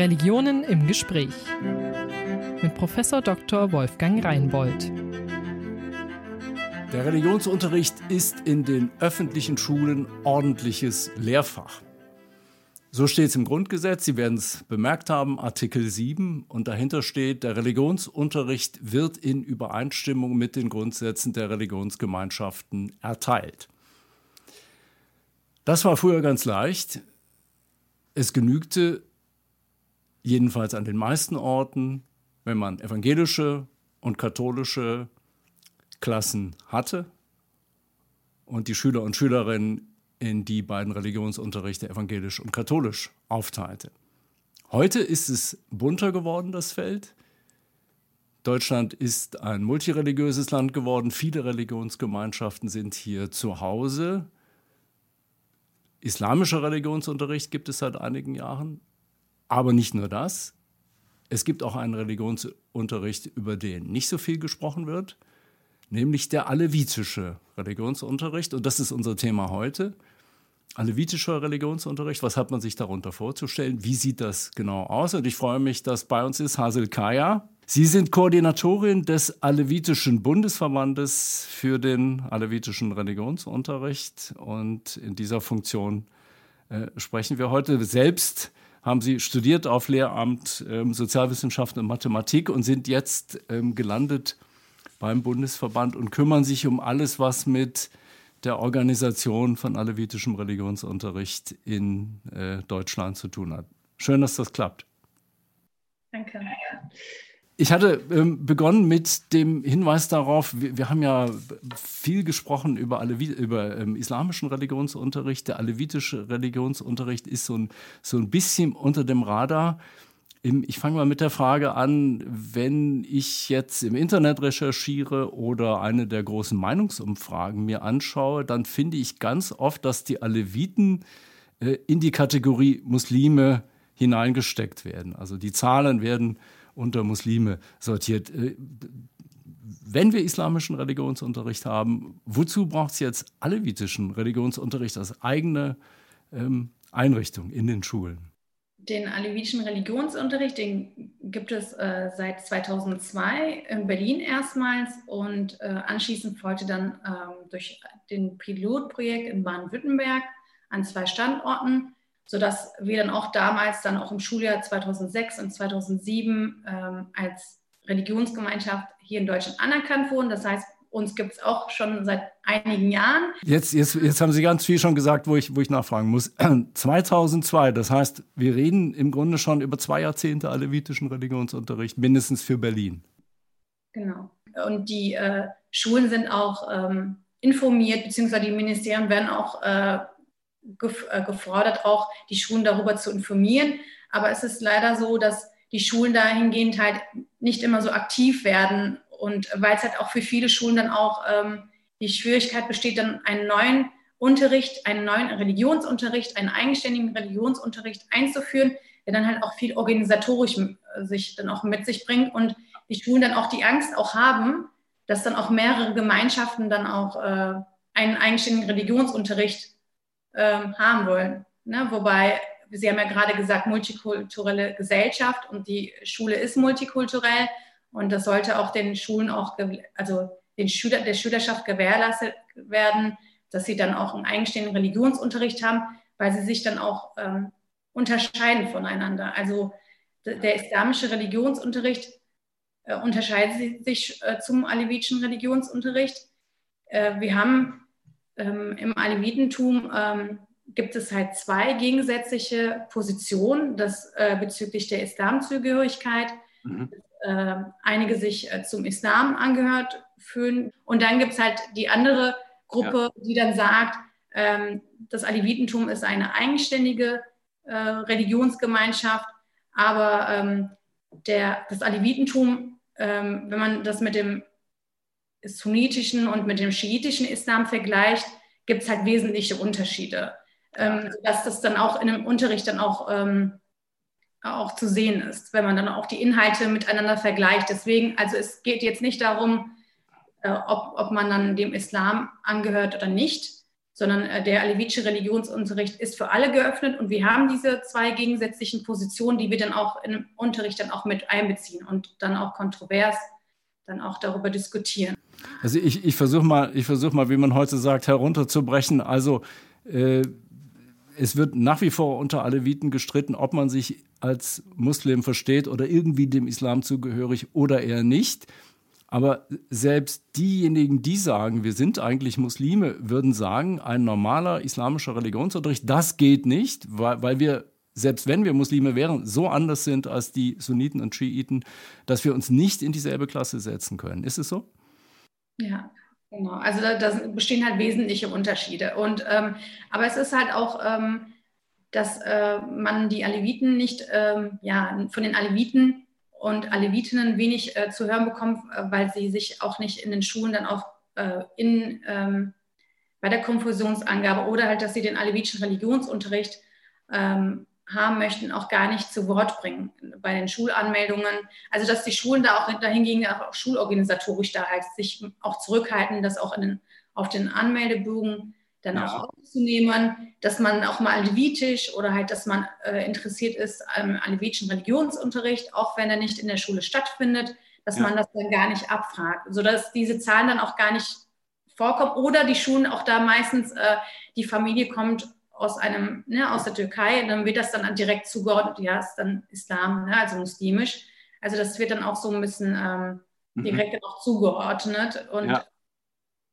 Religionen im Gespräch mit Professor Dr. Wolfgang Reinbold. Der Religionsunterricht ist in den öffentlichen Schulen ordentliches Lehrfach. So steht es im Grundgesetz, Sie werden es bemerkt haben, Artikel 7, und dahinter steht, der Religionsunterricht wird in Übereinstimmung mit den Grundsätzen der Religionsgemeinschaften erteilt. Das war früher ganz leicht. Es genügte jedenfalls an den meisten Orten, wenn man evangelische und katholische Klassen hatte und die Schüler und Schülerinnen in die beiden Religionsunterrichte evangelisch und katholisch aufteilte. Heute ist es bunter geworden, das Feld. Deutschland ist ein multireligiöses Land geworden. Viele Religionsgemeinschaften sind hier zu Hause. Islamischer Religionsunterricht gibt es seit einigen Jahren. Aber nicht nur das. Es gibt auch einen Religionsunterricht, über den nicht so viel gesprochen wird, nämlich der alevitische Religionsunterricht. Und das ist unser Thema heute. Alevitischer Religionsunterricht, was hat man sich darunter vorzustellen? Wie sieht das genau aus? Und ich freue mich, dass bei uns ist Hazel Kaya. Sie sind Koordinatorin des Alevitischen Bundesverbandes für den alevitischen Religionsunterricht. Und in dieser Funktion äh, sprechen wir heute. Selbst haben Sie studiert auf Lehramt ähm, Sozialwissenschaften und Mathematik und sind jetzt ähm, gelandet beim Bundesverband und kümmern sich um alles, was mit der Organisation von alevitischem Religionsunterricht in äh, Deutschland zu tun hat. Schön, dass das klappt. Danke. Ich hatte ähm, begonnen mit dem Hinweis darauf, wir, wir, haben ja viel gesprochen über, Alevi über ähm, islamischen Religionsunterricht. Der alevitische Religionsunterricht ist so ein, so ein bisschen unter dem Radar. Ich fange mal mit der Frage an, wenn ich jetzt im Internet recherchiere oder eine der großen Meinungsumfragen mir anschaue, dann finde ich ganz oft, dass die Aleviten äh, in die Kategorie Muslime hineingesteckt werden. Also die Zahlen werden unter Muslime sortiert. Äh, wenn wir islamischen Religionsunterricht haben, wozu braucht es jetzt alevitischen Religionsunterricht als eigene ähm, Einrichtung in den Schulen? Den alevitischen Religionsunterricht, den gibt es äh, seit 2002 in Berlin erstmals und äh, anschließend folgte dann ähm, durch den Pilotprojekt in Baden-Württemberg an zwei Standorten, sodass wir dann auch damals, dann auch im Schuljahr 2006 und 2007 ähm, als Religionsgemeinschaft hier in Deutschland anerkannt wurden. Das heißt, uns gibt es auch schon seit einigen Jahren. Jetzt, jetzt, jetzt haben Sie ganz viel schon gesagt, wo ich, wo ich nachfragen muss. 2002, das heißt, wir reden im Grunde schon über zwei Jahrzehnte alevitischen Religionsunterricht, mindestens für Berlin. Genau. Und die äh, Schulen sind auch ähm, informiert, beziehungsweise die Ministerien werden auch äh, gefordert, auch die Schulen darüber zu informieren. Aber es ist leider so, dass die Schulen dahingehend halt nicht immer so aktiv werden und weil es halt auch für viele Schulen dann auch ähm, die Schwierigkeit besteht, dann einen neuen Unterricht, einen neuen Religionsunterricht, einen eigenständigen Religionsunterricht einzuführen, der dann halt auch viel organisatorisch äh, sich dann auch mit sich bringt und die Schulen dann auch die Angst auch haben, dass dann auch mehrere Gemeinschaften dann auch äh, einen eigenständigen Religionsunterricht äh, haben wollen. Ne? Wobei, Sie haben ja gerade gesagt, multikulturelle Gesellschaft und die Schule ist multikulturell. Und das sollte auch den Schulen auch, also den Schüler, der Schülerschaft gewährleistet werden, dass sie dann auch einen eigenständigen Religionsunterricht haben, weil sie sich dann auch ähm, unterscheiden voneinander. Also der islamische Religionsunterricht äh, unterscheidet sich äh, zum alevitischen Religionsunterricht. Äh, wir haben ähm, im Alevitentum ähm, gibt es halt zwei gegensätzliche Positionen, das äh, bezüglich der Islamzugehörigkeit. Mhm äh, einige sich äh, zum Islam angehört fühlen. Und dann gibt es halt die andere Gruppe, ja. die dann sagt, ähm, das Alevitentum ist eine eigenständige äh, Religionsgemeinschaft, aber ähm, der, das Alevitentum, ähm, wenn man das mit dem sunnitischen und mit dem schiitischen Islam vergleicht, gibt es halt wesentliche Unterschiede. Ähm, dass das dann auch in dem Unterricht dann auch ähm, auch zu sehen ist, wenn man dann auch die Inhalte miteinander vergleicht. Deswegen, also es geht jetzt nicht darum, äh, ob, ob man dann dem Islam angehört oder nicht, sondern äh, der alevitische Religionsunterricht ist für alle geöffnet und wir haben diese zwei gegensätzlichen Positionen, die wir dann auch im Unterricht dann auch mit einbeziehen und dann auch kontrovers dann auch darüber diskutieren. Also ich, ich versuche mal, ich mal, wie man heute sagt, herunterzubrechen. Also äh, es wird nach wie vor unter Aleviten gestritten, ob man sich als Muslim versteht oder irgendwie dem Islam zugehörig oder eher nicht. Aber selbst diejenigen, die sagen, wir sind eigentlich Muslime, würden sagen, ein normaler islamischer Religionsunterricht, das geht nicht, weil, weil wir, selbst wenn wir Muslime wären, so anders sind als die Sunniten und Schiiten, dass wir uns nicht in dieselbe Klasse setzen können. Ist es so? Ja, genau. Also da, da bestehen halt wesentliche Unterschiede. Und, ähm, aber es ist halt auch, ähm, dass äh, man die Aleviten nicht, ähm, ja, von den Aleviten und Alevitinnen wenig äh, zu hören bekommen, äh, weil sie sich auch nicht in den Schulen dann auch äh, in, ähm, bei der Konfusionsangabe oder halt, dass sie den alevitischen Religionsunterricht ähm, haben möchten, auch gar nicht zu Wort bringen bei den Schulanmeldungen. Also dass die Schulen da auch dahingegen auch schulorganisatorisch da halt sich auch zurückhalten, dass auch den, auf den Anmeldebogen dann ja. auch aufzunehmen, dass man auch mal alevitisch oder halt, dass man äh, interessiert ist am alevitischen Religionsunterricht, auch wenn er nicht in der Schule stattfindet, dass ja. man das dann gar nicht abfragt, sodass diese Zahlen dann auch gar nicht vorkommen oder die Schulen auch da meistens, äh, die Familie kommt aus einem, ne, aus der Türkei, dann wird das dann direkt zugeordnet, ja, ist dann Islam, ne, also muslimisch. Also das wird dann auch so ein bisschen ähm, mhm. direkt mhm. auch zugeordnet und ja.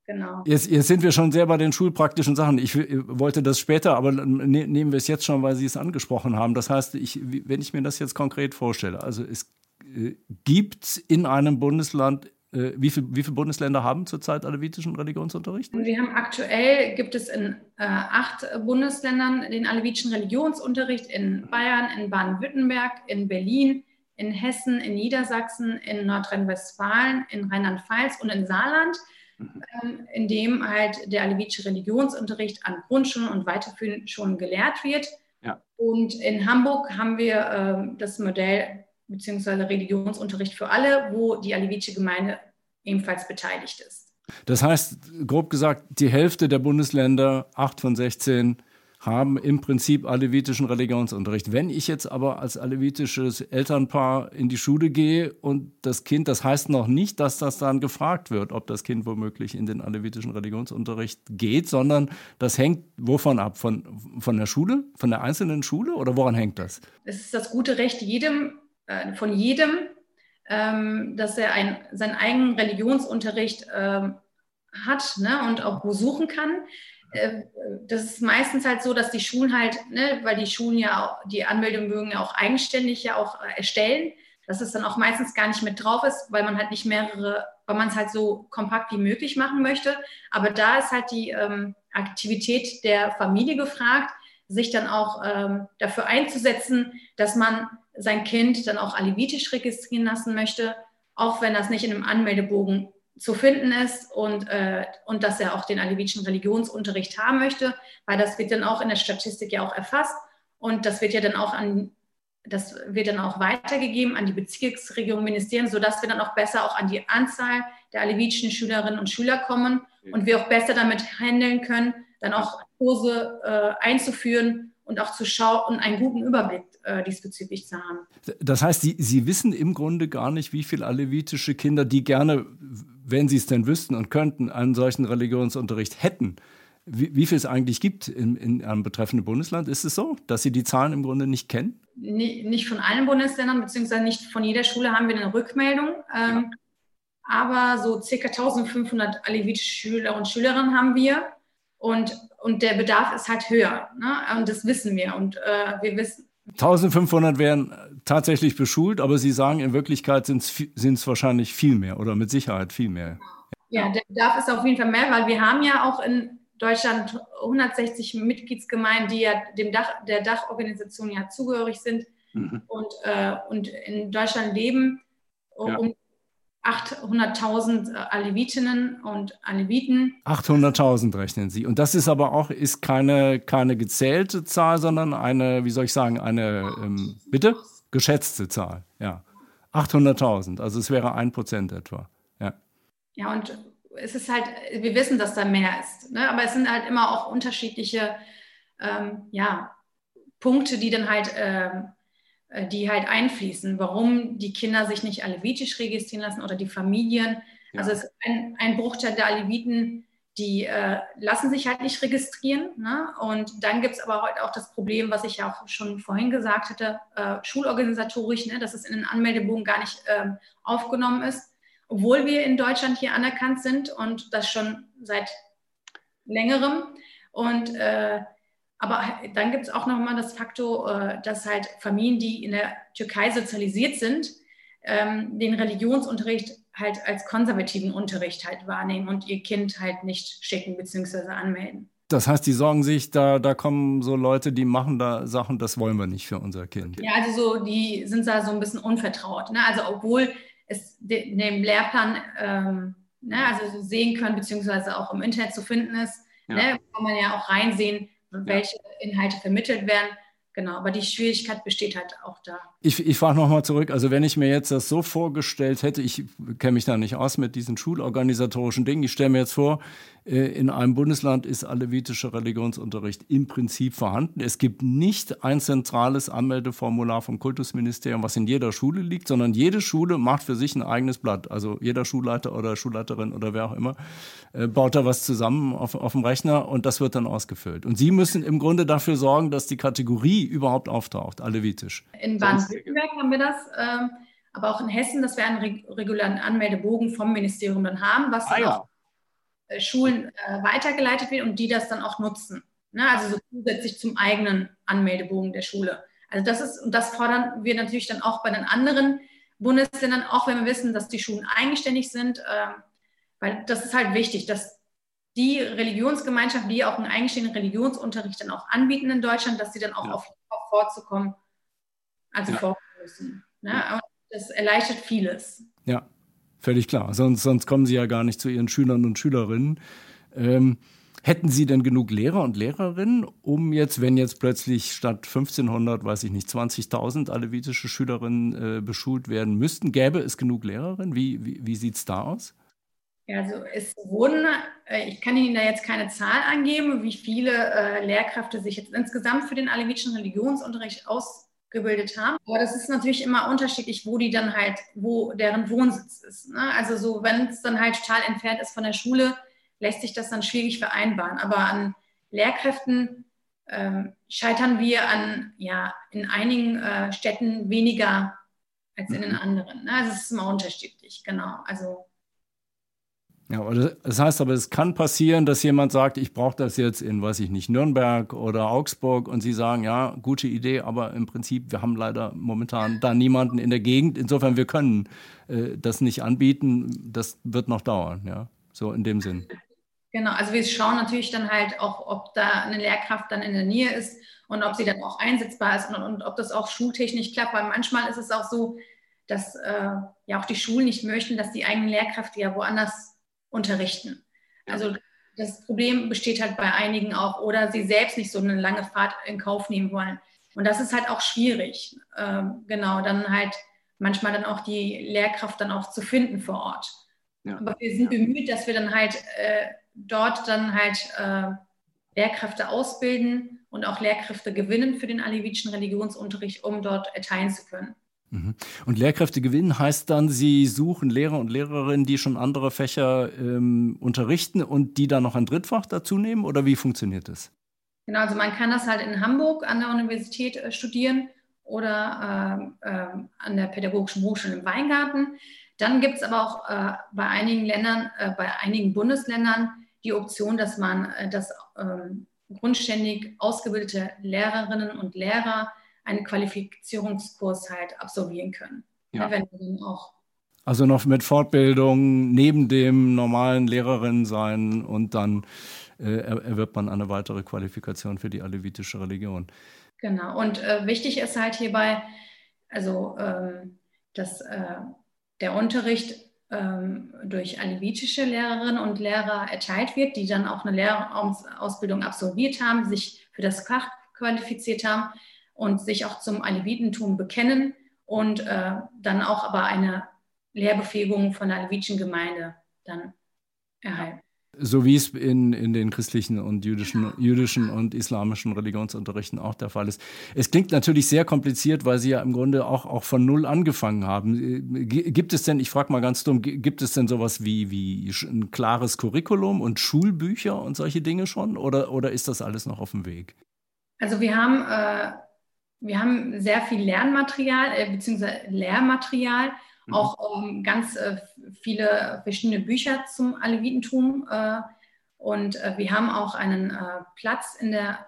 Genau. Jetzt, jetzt, sind wir schon sehr bei den schulpraktischen Sachen. Ich wollte das später, aber ne, nehmen wir es jetzt schon, weil Sie es angesprochen haben. Das heißt, ich, wenn ich mir das jetzt konkret vorstelle, also es äh, gibt in einem Bundesland, äh, wie, viel, wie viele Bundesländer haben zurzeit alevitischen Religionsunterricht? Wir haben aktuell, gibt es in äh, acht Bundesländern den alevitischen Religionsunterricht in Bayern, in Baden-Württemberg, in Berlin, in Hessen, in Niedersachsen, in Nordrhein-Westfalen, in Rheinland-Pfalz und in Saarland. Mhm. Ähm, in dem halt der alevitische Religionsunterricht an Grundschulen und weiterführenden Schulen gelehrt wird. Ja. Und in Hamburg haben wir äh, das Modell beziehungsweise Religionsunterricht für alle, wo die alevitische Gemeinde ebenfalls beteiligt ist. Das heißt, grob gesagt, die Hälfte der Bundesländer, acht von 16, haben im Prinzip alevitischen Religionsunterricht. Wenn ich jetzt aber als alevitisches Elternpaar in die Schule gehe und das Kind, das heißt noch nicht, dass das dann gefragt wird, ob das Kind womöglich in den alevitischen Religionsunterricht geht, sondern das hängt wovon ab? Von, von der Schule, von der einzelnen Schule oder woran hängt das? Es ist das gute Recht jedem, äh, von jedem, ähm, dass er ein, seinen eigenen Religionsunterricht ähm, hat ne, und auch besuchen kann. Äh, das ist meistens halt so, dass die Schulen halt, ne, weil die Schulen ja auch, die Anmeldebögen ja auch eigenständig ja auch äh, erstellen, dass es dann auch meistens gar nicht mit drauf ist, weil man halt nicht mehrere, weil man es halt so kompakt wie möglich machen möchte. Aber da ist halt die ähm, Aktivität der Familie gefragt, sich dann auch ähm, dafür einzusetzen, dass man sein Kind dann auch alevitisch registrieren lassen möchte, auch wenn das nicht in einem Anmeldebogen zu finden ist und, äh, und dass er auch den alevitischen Religionsunterricht haben möchte, weil das wird dann auch in der Statistik ja auch erfasst und das wird ja dann auch an das wird dann auch weitergegeben an die Bezirksregierung, Ministerien, sodass wir dann auch besser auch an die Anzahl der alevitischen Schülerinnen und Schüler kommen und wir auch besser damit handeln können, dann auch Kurse äh, einzuführen und auch zu schauen und einen guten Überblick äh, diesbezüglich zu haben. Das heißt, Sie, Sie wissen im Grunde gar nicht, wie viele alevitische Kinder, die gerne wenn sie es denn wüssten und könnten, einen solchen Religionsunterricht hätten, wie, wie viel es eigentlich gibt in, in einem betreffenden Bundesland. Ist es so, dass Sie die Zahlen im Grunde nicht kennen? Nicht von allen Bundesländern, beziehungsweise nicht von jeder Schule haben wir eine Rückmeldung. Ähm, ja. Aber so circa 1500 alevitische Schüler und Schülerinnen haben wir. Und, und der Bedarf ist halt höher. Ne? Und das wissen wir. Und äh, wir wissen, 1500 werden tatsächlich beschult, aber Sie sagen, in Wirklichkeit sind es wahrscheinlich viel mehr oder mit Sicherheit viel mehr. Ja, der Bedarf ist auf jeden Fall mehr, weil wir haben ja auch in Deutschland 160 Mitgliedsgemeinden, die ja dem Dach, der Dachorganisation ja zugehörig sind mhm. und, äh, und in Deutschland leben ja. Um 800.000 äh, Alevitinnen und Aleviten. 800.000 rechnen Sie. Und das ist aber auch ist keine, keine gezählte Zahl, sondern eine, wie soll ich sagen, eine, ähm, bitte? Geschätzte Zahl, ja. 800.000, also es wäre ein Prozent etwa. Ja, ja und es ist halt, wir wissen, dass da mehr ist, ne? aber es sind halt immer auch unterschiedliche ähm, ja, Punkte, die dann halt, ähm, äh, die halt einfließen, warum die Kinder sich nicht alevitisch registrieren lassen oder die Familien. Ja. Also es ist ein, ein Bruchteil der Aleviten, die äh, lassen sich halt nicht registrieren. Ne? Und dann gibt es aber heute auch das Problem, was ich ja auch schon vorhin gesagt hatte, äh, schulorganisatorisch, ne? dass es in den Anmeldebogen gar nicht äh, aufgenommen ist, obwohl wir in Deutschland hier anerkannt sind und das schon seit längerem. Und äh, aber dann gibt es auch nochmal das Faktor, äh, dass halt Familien, die in der Türkei sozialisiert sind, ähm, den Religionsunterricht halt als konservativen Unterricht halt wahrnehmen und ihr Kind halt nicht schicken bzw. anmelden. Das heißt, die sorgen sich, da, da kommen so Leute, die machen da Sachen, das wollen wir nicht für unser Kind. Ja, also so, die sind da so ein bisschen unvertraut. Ne? Also obwohl es in dem Lehrplan ähm, ne, also so sehen können, beziehungsweise auch im Internet zu finden ist, ja. ne, kann man ja auch reinsehen, welche Inhalte vermittelt werden. Genau, aber die Schwierigkeit besteht halt auch da. Ich, ich frage nochmal zurück, also wenn ich mir jetzt das so vorgestellt hätte, ich kenne mich da nicht aus mit diesen schulorganisatorischen Dingen, ich stelle mir jetzt vor, in einem Bundesland ist alevitischer Religionsunterricht im Prinzip vorhanden. Es gibt nicht ein zentrales Anmeldeformular vom Kultusministerium, was in jeder Schule liegt, sondern jede Schule macht für sich ein eigenes Blatt. Also jeder Schulleiter oder Schulleiterin oder wer auch immer äh, baut da was zusammen auf, auf dem Rechner und das wird dann ausgefüllt. Und Sie müssen im Grunde dafür sorgen, dass die Kategorie überhaupt auftaucht, alevitisch. In Baden-Württemberg haben wir das. Ähm aber auch in Hessen, dass wir einen regulären Anmeldebogen vom Ministerium dann haben, was ah, ja. auch äh, Schulen äh, weitergeleitet wird und die das dann auch nutzen. Ne? Also so zusätzlich zum eigenen Anmeldebogen der Schule. Also das ist, und das fordern wir natürlich dann auch bei den anderen Bundesländern, auch wenn wir wissen, dass die Schulen eigenständig sind, äh, weil das ist halt wichtig, dass die Religionsgemeinschaft, die auch einen eigenständigen Religionsunterricht dann auch anbieten in Deutschland, dass sie dann auch ja. auf, vorzukommen, also ja. vorkommen müssen. Ne? Ja. Das erleichtert vieles. Ja, Völlig klar. Sonst, sonst kommen Sie ja gar nicht zu Ihren Schülern und Schülerinnen. Ähm, hätten Sie denn genug Lehrer und Lehrerinnen, um jetzt, wenn jetzt plötzlich statt 1500, weiß ich nicht, 20.000 alevitische Schülerinnen äh, beschult werden müssten, gäbe es genug Lehrerinnen? Wie, wie, wie sieht es da aus? Ja, also es wurden, äh, ich kann Ihnen da jetzt keine Zahl angeben, wie viele äh, Lehrkräfte sich jetzt insgesamt für den alevitischen Religionsunterricht aus gebildet haben. Aber das ist natürlich immer unterschiedlich, wo die dann halt, wo deren Wohnsitz ist. Ne? Also so, wenn es dann halt total entfernt ist von der Schule, lässt sich das dann schwierig vereinbaren. Aber an Lehrkräften ähm, scheitern wir an, ja, in einigen äh, Städten weniger als in den mhm. anderen. Ne? Also es ist immer unterschiedlich, genau. Also ja, das heißt aber, es kann passieren, dass jemand sagt, ich brauche das jetzt in, weiß ich nicht, Nürnberg oder Augsburg und Sie sagen, ja, gute Idee, aber im Prinzip, wir haben leider momentan da niemanden in der Gegend. Insofern, wir können äh, das nicht anbieten. Das wird noch dauern, ja, so in dem Sinn. Genau, also wir schauen natürlich dann halt auch, ob da eine Lehrkraft dann in der Nähe ist und ob sie dann auch einsetzbar ist und, und ob das auch schultechnisch klappt, weil manchmal ist es auch so, dass äh, ja auch die Schulen nicht möchten, dass die eigenen Lehrkräfte ja woanders unterrichten. Also das Problem besteht halt bei einigen auch oder sie selbst nicht so eine lange Fahrt in Kauf nehmen wollen. Und das ist halt auch schwierig. Ähm, genau, dann halt manchmal dann auch die Lehrkraft dann auch zu finden vor Ort. Ja. Aber wir sind bemüht, dass wir dann halt äh, dort dann halt äh, Lehrkräfte ausbilden und auch Lehrkräfte gewinnen für den alevitischen Religionsunterricht, um dort erteilen zu können. Mhm. Und Lehrkräfte gewinnen heißt dann, Sie suchen Lehrer und Lehrerinnen, die schon andere Fächer ähm, unterrichten und die dann noch ein Drittfach dazu nehmen? Oder wie funktioniert das? Genau, also man kann das halt in Hamburg an der Universität äh, studieren oder äh, äh, an der Pädagogischen Hochschule im Weingarten. Dann gibt es aber auch äh, bei einigen Ländern, äh, bei einigen Bundesländern die Option, dass man äh, das ähm, grundständig ausgebildete Lehrerinnen und Lehrer einen Qualifizierungskurs halt absolvieren können. Ja. Wenn wir auch also noch mit Fortbildung neben dem normalen Lehrerin sein und dann äh, erwirbt man eine weitere Qualifikation für die alevitische Religion. Genau. Und äh, wichtig ist halt hierbei, also ähm, dass äh, der Unterricht ähm, durch alevitische Lehrerinnen und Lehrer erteilt wird, die dann auch eine Lehrerausbildung absolviert haben, sich für das Fach qualifiziert haben und sich auch zum Alevitentum bekennen und äh, dann auch aber eine Lehrbefähigung von der alevitischen Gemeinde dann erhalten. So wie es in, in den christlichen und jüdischen, jüdischen und islamischen Religionsunterrichten auch der Fall ist. Es klingt natürlich sehr kompliziert, weil Sie ja im Grunde auch, auch von Null angefangen haben. Gibt es denn, ich frage mal ganz dumm, gibt es denn sowas wie, wie ein klares Curriculum und Schulbücher und solche Dinge schon? Oder, oder ist das alles noch auf dem Weg? Also wir haben, äh, wir haben sehr viel Lernmaterial, äh, beziehungsweise Lehrmaterial Mhm. auch ähm, ganz äh, viele verschiedene Bücher zum Alevitentum. Äh, und äh, wir haben auch einen äh, Platz in der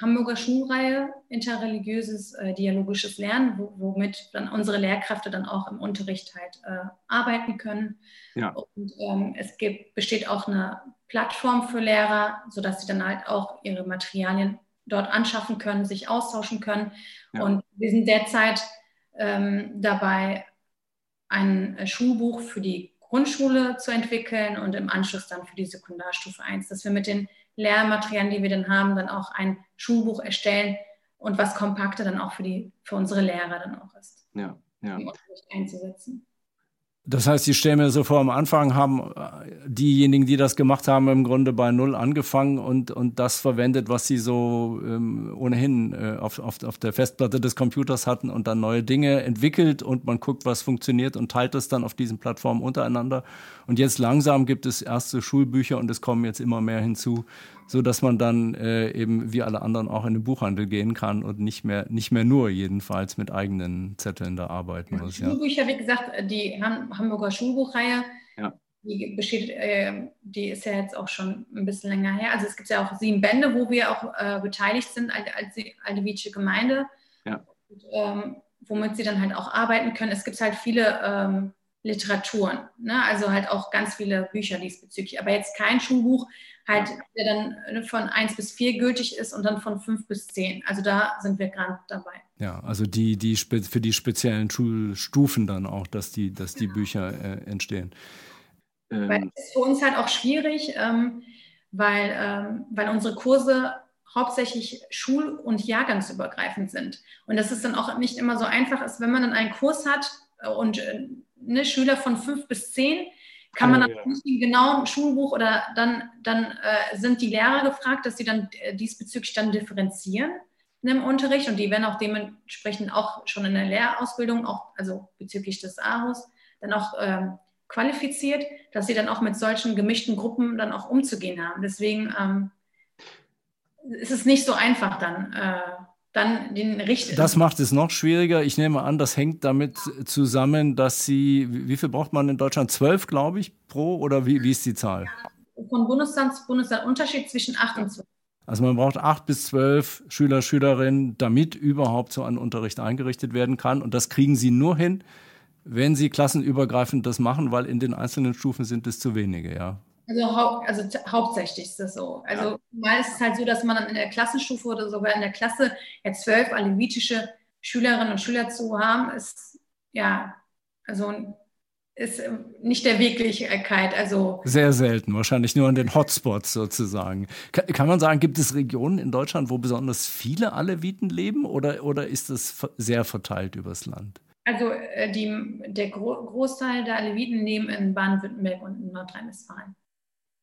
Hamburger Schulreihe interreligiöses äh, dialogisches Lernen, wo, womit dann unsere Lehrkräfte dann auch im Unterricht halt arbeiten können. Ja. Und ähm, es gibt, besteht auch eine Plattform für Lehrer, sodass sie dann halt auch ihre Materialien dort anschaffen können, sich austauschen können. Ja. Und wir sind derzeit ähm, dabei, ein Schulbuch für die Grundschule zu entwickeln und im Anschluss dann für die Sekundarstufe 1, dass wir mit den Lehrmaterialien, die wir dann haben, dann auch ein Schulbuch erstellen und was kompakter dann auch für, die, für unsere Lehrer dann auch ist. Ja, ja. Um einzusetzen. Das heißt, ich stelle mir so vor, am Anfang haben äh, diejenigen, die das gemacht haben, im Grunde bei Null angefangen und, und das verwendet, was sie so ähm, ohnehin äh, auf, auf, auf der Festplatte des Computers hatten und dann neue Dinge entwickelt und man guckt, was funktioniert und teilt es dann auf diesen Plattformen untereinander. Und jetzt langsam gibt es erste Schulbücher und es kommen jetzt immer mehr hinzu, so dass man dann äh, eben wie alle anderen auch in den Buchhandel gehen kann und nicht mehr, nicht mehr nur jedenfalls mit eigenen Zetteln da arbeiten muss. Schulbücher, ja. wie gesagt, die Hamburger Schulbuchreihe, ja. die besteht, äh, die ist ja jetzt auch schon ein bisschen länger her. Also es gibt ja auch sieben Bände, wo wir auch äh, beteiligt sind als, als Aldevice Gemeinde. Ja. Und, ähm, womit sie dann halt auch arbeiten können. Es gibt halt viele ähm, Literaturen, ne? also halt auch ganz viele Bücher diesbezüglich. Aber jetzt kein Schulbuch, halt, der dann äh, von 1 bis 4 gültig ist und dann von 5 bis 10. Also da sind wir gerade dabei. Ja, also die, die für die speziellen Schulstufen dann auch, dass die, dass die Bücher äh, entstehen. Ähm. Weil es ist für uns halt auch schwierig, ähm, weil, ähm, weil unsere Kurse hauptsächlich schul- und jahrgangsübergreifend sind. Und das ist dann auch nicht immer so einfach ist, wenn man dann einen Kurs hat äh, und äh, ne, Schüler von 5 bis 10, kann man ja. nicht im genauen Schulbuch oder dann, dann äh, sind die Lehrer gefragt, dass sie dann äh, diesbezüglich dann differenzieren im Unterricht und die werden auch dementsprechend auch schon in der Lehrausbildung, auch also bezüglich des AHUS, dann auch ähm, qualifiziert, dass sie dann auch mit solchen gemischten Gruppen dann auch umzugehen haben. Deswegen ähm, ist es nicht so einfach dann. Äh, dann den richtigen. Das macht es noch schwieriger. Ich nehme an, das hängt damit zusammen, dass Sie, wie viel braucht man in Deutschland? Zwölf, glaube ich, pro oder wie, wie ist die Zahl? Von Bundesland zu Bundesland Unterschied zwischen acht und zwölf. Also man braucht acht bis zwölf Schüler, Schülerinnen, damit überhaupt so ein Unterricht eingerichtet werden kann. Und das kriegen Sie nur hin, wenn Sie klassenübergreifend das machen, weil in den einzelnen Stufen sind es zu wenige, ja. Also, hau also hauptsächlich ist das so. Also ja. mal ist es halt so, dass man dann in der Klassenstufe oder sogar in der Klasse jetzt zwölf alevitische Schülerinnen und Schüler zu haben, ist ja, also ist nicht der Wirklichkeit. Also sehr selten, wahrscheinlich nur an den Hotspots sozusagen. Kann, kann man sagen, gibt es Regionen in Deutschland, wo besonders viele Aleviten leben oder, oder ist es sehr verteilt übers Land? Also äh, die, der Gro Großteil der Aleviten leben in Baden-Württemberg und in Nordrhein-Westfalen.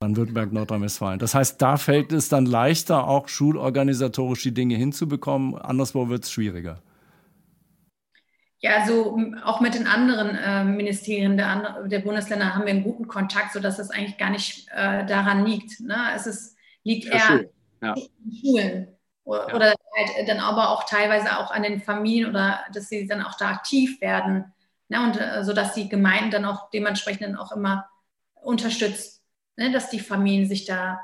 Baden-Württemberg, Nordrhein-Westfalen. Das heißt, da fällt es dann leichter, auch schulorganisatorisch die Dinge hinzubekommen. Anderswo wird es schwieriger. Ja, also auch mit den anderen äh, Ministerien der, der, Bundesländer haben wir einen guten Kontakt, sodass es eigentlich gar nicht äh, daran liegt. Ne? Es ist, liegt ja, eher schön. ja. an Schulen oder, ja. oder halt dann aber auch teilweise auch an den Familien oder dass sie dann auch da aktiv werden. Ne? Und äh, sodass die Gemeinden dann auch dementsprechend dann auch immer unterstützt ne, dass die Familien sich da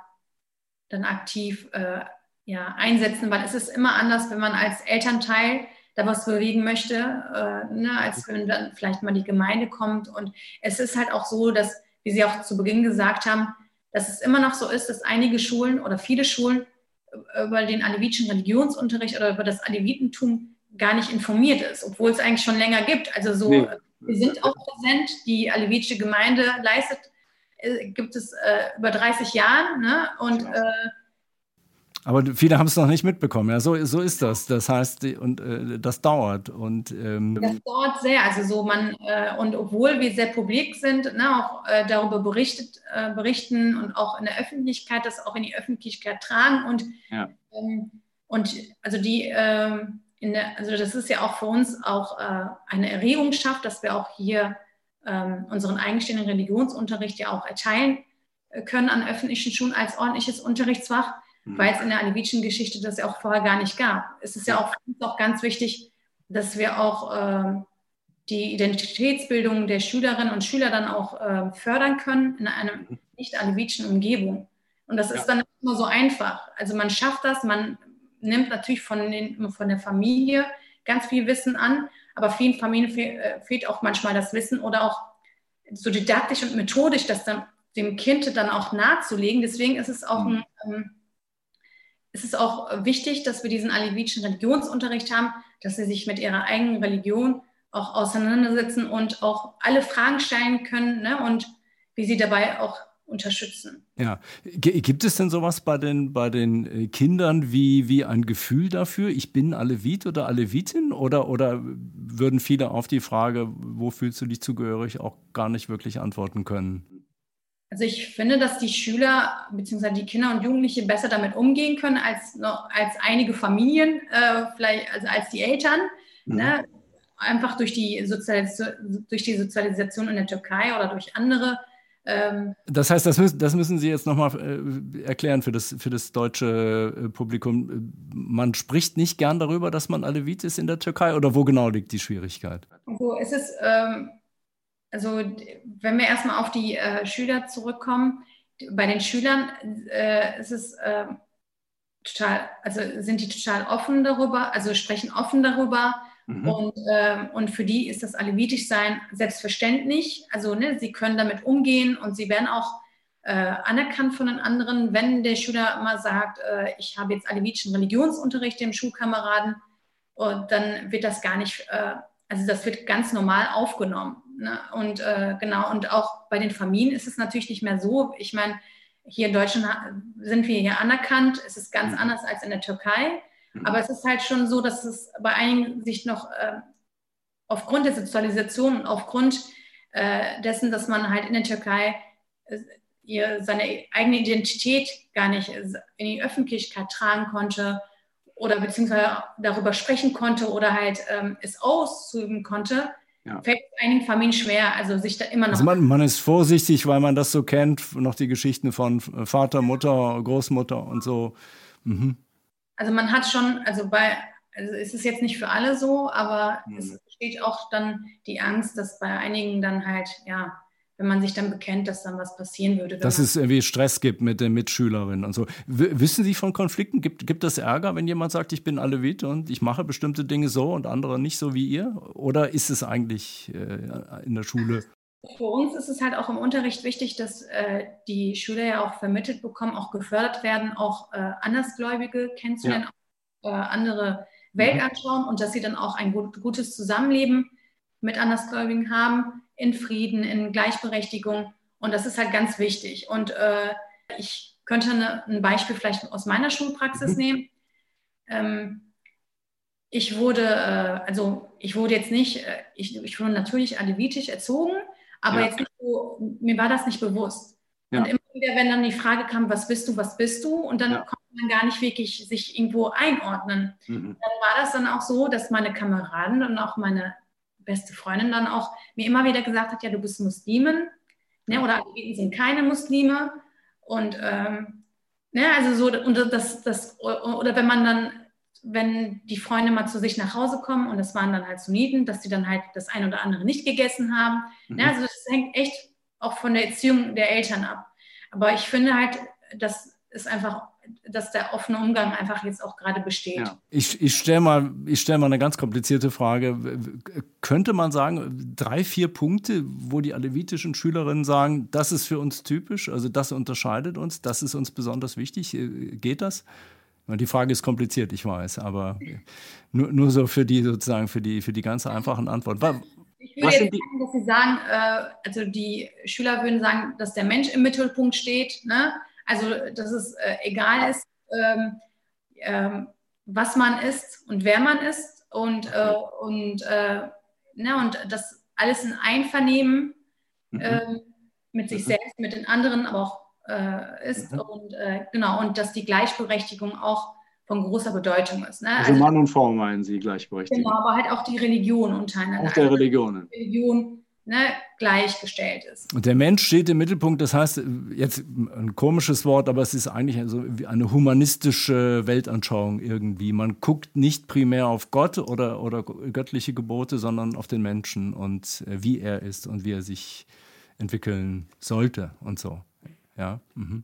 dann aktiv äh, ja, einsetzen, weil es ist immer anders, wenn man als Elternteil da was bewegen möchte, äh, ne, als wenn dann vielleicht mal die Gemeinde kommt. Und es ist halt auch so, dass, wie Sie auch zu Beginn gesagt haben, dass es immer noch so ist, dass einige Schulen oder viele Schulen über den alevitischen Religionsunterricht oder über das Alevitentum gar nicht informiert ist, obwohl es eigentlich schon länger gibt. Also so, nee. wir sind auch präsent, die alevitische Gemeinde leistet äh, gibt es äh, über 30 Jahre. Ne? Und, äh, Aber viele haben es noch nicht mitbekommen. Ja, so, so ist das. Das heißt, und äh, das dauert. Und, ähm das dauert sehr. Also so man, äh, und obwohl wir sehr publik sind, ne, auch äh, darüber berichtet, äh, berichten und auch in der Öffentlichkeit, das auch in die Öffentlichkeit tragen. Und, ja. ähm, und also die ähm, der, also das ist ja auch für uns auch äh, eine Erregung schafft, dass wir auch hier ähm, unseren eigenständigen Religionsunterricht ja auch erteilen äh, können an öffentlichen Schulen als ordentliches Unterrichtsfach mhm. weil es in der alevitischen Geschichte das ja auch vorher gar nicht gab. Es ist ja auch, auch ganz wichtig, dass wir auch äh, die Identitätsbildung der Schülerinnen und Schüler dann auch äh, fördern können in einer mhm. nicht alevitischen Umgebung. Und das ist dann nicht immer so einfach. Also man schafft das, man nimmt natürlich von, den, von der Familie ganz viel Wissen an, aber vielen Familien äh, fehlt auch manchmal das Wissen oder auch so didaktisch und methodisch das dann dem Kind dann auch nahezulegen. Deswegen ist es auch mhm. ein, ähm, es ist auch wichtig, dass wir diesen alevitischen Religionsunterricht haben, dass sie sich mit ihrer eigenen Religion auch auseinandersetzen und auch alle Fragen stellen können ne, und wie sie dabei auch unterstützen. Ja, gibt es denn sowas bei den, bei den äh, Kindern wie, wie ein Gefühl dafür, ich bin Alevit oder Alevitin? Oder, oder würden viele auf die Frage, wo fühlst du dich zugehörig, auch gar nicht wirklich antworten können? Also ich finde, dass die Schüler bzw. die Kinder und Jugendliche besser damit umgehen können als, noch, als einige Familien, äh, vielleicht also als die Eltern. Mhm. Ne? Einfach durch die, durch die Sozialisation in der Türkei oder durch andere. Ähm das heißt, das müssen, das müssen Sie jetzt nochmal äh, erklären für das, für das deutsche äh, Publikum. Man spricht nicht gern darüber, dass man Alevit ist in der Türkei oder wo genau liegt die Schwierigkeit? Also es ist. Ähm, also wenn wir erstmal auf die äh, Schüler zurückkommen, bei den Schülern äh, ist es äh, total, also sind die total offen darüber, also sprechen offen darüber. Mhm. Und, ähm, und für die ist das Alevitisch-Sein selbstverständlich. Also ne, sie können damit umgehen und sie werden auch äh, anerkannt von den anderen. Wenn der Schüler immer sagt, äh, ich habe jetzt alevitischen Religionsunterricht dem Schulkameraden, und dann wird das gar nicht, äh, also das wird ganz normal aufgenommen. Ne? Und äh, genau, und auch bei den Familien ist es natürlich nicht mehr so. Ich meine, hier in Deutschland sind wir hier anerkannt. Es ist ganz mhm. anders als in der Türkei. Aber es ist halt schon so, dass es bei einigen sich noch äh, aufgrund der Sozialisation und aufgrund äh, dessen, dass man halt in der Türkei äh, ihr, seine eigene Identität gar nicht in die Öffentlichkeit tragen konnte oder beziehungsweise darüber sprechen konnte oder halt ähm, es auszuüben konnte, ja. fällt einigen Familien schwer, also sich da immer noch. Also man, man, ist vorsichtig, weil man das so kennt, noch die Geschichten von Vater, Mutter, Großmutter und so. Mhm. Also man hat schon, also bei, also es ist jetzt nicht für alle so, aber mhm. es besteht auch dann die Angst, dass bei einigen dann halt, ja, wenn man sich dann bekennt, dass dann was passieren würde. Dass es irgendwie Stress gibt mit den Mitschülerinnen und so. W wissen Sie von Konflikten? Gibt, gibt es Ärger, wenn jemand sagt, ich bin Alevit und ich mache bestimmte Dinge so und andere nicht so wie ihr? Oder ist es eigentlich äh, in der Schule? Für uns ist es halt auch im Unterricht wichtig, dass äh, die Schüler ja auch vermittelt bekommen, auch gefördert werden, auch äh, Andersgläubige kennenzulernen, ja. auch, äh, andere Welt mhm. anschauen und dass sie dann auch ein gut, gutes Zusammenleben mit Andersgläubigen haben in Frieden, in Gleichberechtigung. Und das ist halt ganz wichtig. Und äh, ich könnte eine, ein Beispiel vielleicht aus meiner Schulpraxis mhm. nehmen. Ähm, ich wurde, äh, also ich wurde jetzt nicht, äh, ich, ich wurde natürlich alevitisch erzogen, aber ja. jetzt so, mir war das nicht bewusst. Ja. Und immer wieder, wenn dann die Frage kam, was bist du, was bist du? Und dann ja. konnte man gar nicht wirklich sich irgendwo einordnen. Mhm. Dann war das dann auch so, dass meine Kameraden und auch meine beste Freundin dann auch mir immer wieder gesagt hat, ja, du bist Muslimin, ne, oder Aleviten sind keine Muslime. Und ähm, ne, also so, und das, das, oder wenn man dann, wenn die Freunde mal zu sich nach Hause kommen und das waren dann halt Sunniten, dass die dann halt das ein oder andere nicht gegessen haben. Mhm. Ne, also das hängt echt auch von der Erziehung der Eltern ab. Aber ich finde halt, das ist einfach dass der offene Umgang einfach jetzt auch gerade besteht. Ja. Ich, ich stelle mal, stell mal eine ganz komplizierte Frage. Könnte man sagen, drei, vier Punkte, wo die alevitischen Schülerinnen sagen, das ist für uns typisch, also das unterscheidet uns, das ist uns besonders wichtig? Äh, geht das? Die Frage ist kompliziert, ich weiß, aber nur, nur so für die sozusagen, für die, für die ganz einfachen Antworten. Ich würde jetzt sagen, dass Sie sagen, äh, also die Schüler würden sagen, dass der Mensch im Mittelpunkt steht, ne? Also, dass es äh, egal ist, ähm, ähm, was man ist und wer man ist und, äh, und, äh, ne, und das alles in Einvernehmen mhm. äh, mit sich selbst, mit den anderen, aber auch äh, ist mhm. und äh, genau und dass die Gleichberechtigung auch von großer Bedeutung ist. Ne? Also, also, Mann und Frau meinen Sie Gleichberechtigung. Genau, aber halt auch die Religion untereinander. Auch der Religionen. Religion ne, gleichgestellt ist. Und der Mensch steht im Mittelpunkt, das heißt, jetzt ein komisches Wort, aber es ist eigentlich so eine humanistische Weltanschauung irgendwie. Man guckt nicht primär auf Gott oder, oder göttliche Gebote, sondern auf den Menschen und äh, wie er ist und wie er sich entwickeln sollte und so. Ja. Mhm.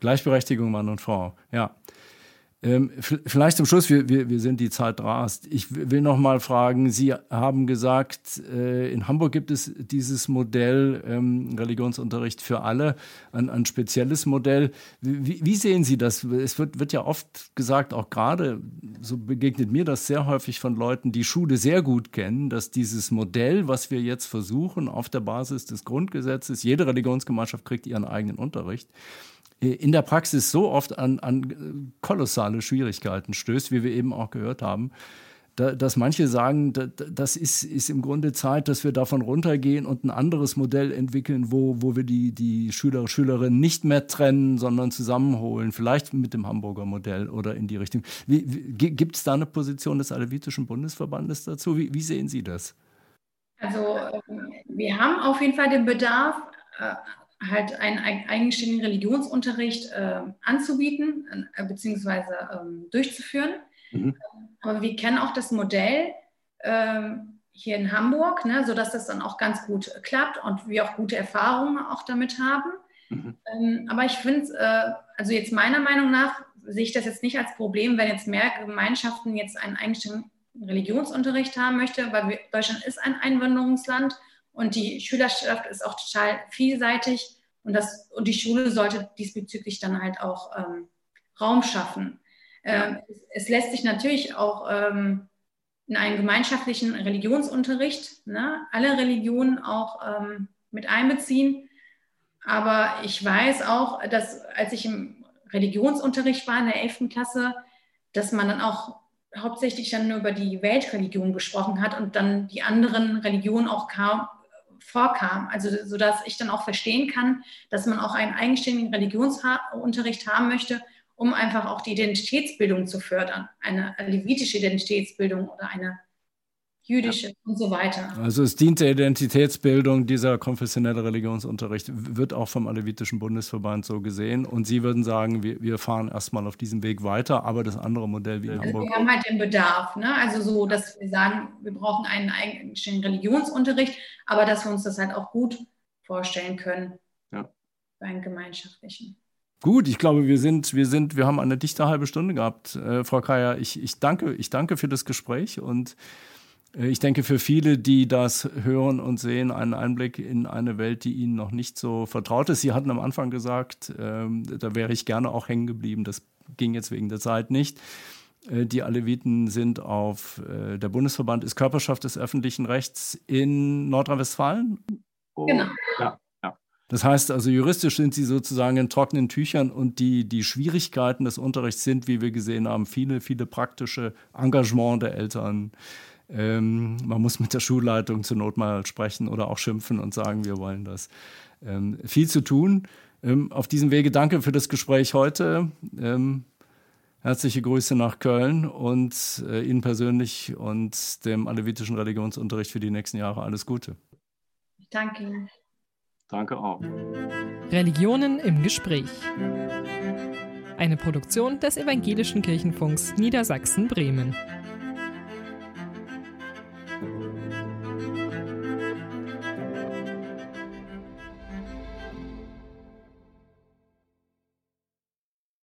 Gleichberechtigung Mann und Frau. Ja. Ähm, vielleicht zum Schluss, wir, wir, wir sind die Zeit rast. Ich will noch mal fragen, Sie haben gesagt, äh, in Hamburg gibt es dieses Modell ähm, Religionsunterricht für alle, ein, ein spezielles Modell. Wie, wie, sehen Sie das? Es wird, wird ja oft gesagt, auch gerade, so begegnet mir das sehr häufig von Leuten, die Schule sehr gut kennen, dass dieses Modell, was wir jetzt versuchen, auf der Basis des Grundgesetzes, jede Religionsgemeinschaft kriegt ihren eigenen Unterricht, in der Praxis so oft an, an kolossale Schwierigkeiten stößt, wie wir eben auch gehört haben, da, dass manche sagen, da, das ist, ist im Grunde Zeit, dass wir davon runtergehen und ein anderes Modell entwickeln, wo, wo wir die, die Schüler, Schülerinnen nicht mehr trennen, sondern zusammenholen, vielleicht mit dem Hamburger Modell oder in die Richtung. Gibt es da eine Position des Alevitischen Bundesverbandes dazu? Wie, wie sehen Sie das? Also ähm, wir haben auf jeden Fall den Bedarf, äh, halt einen eigenständigen Religionsunterricht äh, anzubieten äh, beziehungsweise ähm, durchzuführen. Mhm. Aber wir kennen auch das Modell ähm, hier in Hamburg, ne, sodass das dann auch ganz gut klappt und wir auch gute Erfahrungen auch damit haben. Mhm. Ähm, aber ich finde, äh, also jetzt meiner Meinung nach sehe ich das jetzt nicht als Problem, wenn jetzt mehr Gemeinschaften jetzt einen eigenständigen Religionsunterricht haben möchte, weil wir, Deutschland ist ein Einwanderungsland und die Schülerschaft ist auch total vielseitig und, das, und die Schule sollte diesbezüglich dann halt auch ähm, Raum schaffen. Ähm, es, es, lässt sich natürlich auch ähm, in einen gemeinschaftlichen Religionsunterricht ne, alle Religionen auch ähm, mit einbeziehen. Aber ich weiß auch, dass als ich im Religionsunterricht war in der 11. Klasse, dass man dann auch hauptsächlich dann nur über die Weltreligion gesprochen hat und dann die anderen Religionen auch kaum vorkam. Also sodass ich dann auch verstehen kann, dass man auch einen eigenständigen Religionsunterricht haben möchte, um einfach auch die Identitätsbildung zu fördern, eine levitische Identitätsbildung oder eine jüdische ja. und so weiter. Also es dient der Identitätsbildung, dieser konfessionelle Religionsunterricht wird auch vom Alevitischen Bundesverband so gesehen. Und Sie würden sagen, wir, wir fahren erstmal auf diesem Weg weiter, aber das andere Modell wie in also Hamburg. Wir haben halt den Bedarf, ne? also so, dass wir sagen, wir brauchen einen eigenen Religionsunterricht, aber dass wir uns das halt auch gut vorstellen können ja. bei einem gemeinschaftlichen. Gut, ich glaube, wir sind, wir sind, wir haben eine dichte halbe Stunde gehabt, äh, Frau Kaya. Ich, ich danke, ich danke für das Gespräch und ich denke, für viele, die das hören und sehen, einen Einblick in eine Welt, die ihnen noch nicht so vertraut ist. Sie hatten am Anfang gesagt, ähm, da wäre ich gerne auch hängen geblieben. Das ging jetzt wegen der Zeit nicht. Äh, die Aleviten sind auf, äh, der Bundesverband ist Körperschaft des öffentlichen Rechts in Nordrhein-Westfalen. Genau. Ja. Das heißt also, juristisch sind sie sozusagen in trockenen Tüchern und die, die Schwierigkeiten des Unterrichts sind, wie wir gesehen haben, viele, viele praktische Engagement der Eltern, ähm, man muss mit der Schulleitung zur Not mal sprechen oder auch schimpfen und sagen, wir wollen das. Ähm, viel zu tun. Ähm, auf diesem Wege danke für das Gespräch heute. Ähm, herzliche Grüße nach Köln und äh, Ihnen persönlich und dem alevitischen Religionsunterricht für die nächsten Jahre alles Gute. Ich danke Ihnen. Danke auch. Religionen im Gespräch. Eine Produktion des Evangelischen Kirchenfunks Niedersachsen-Bremen.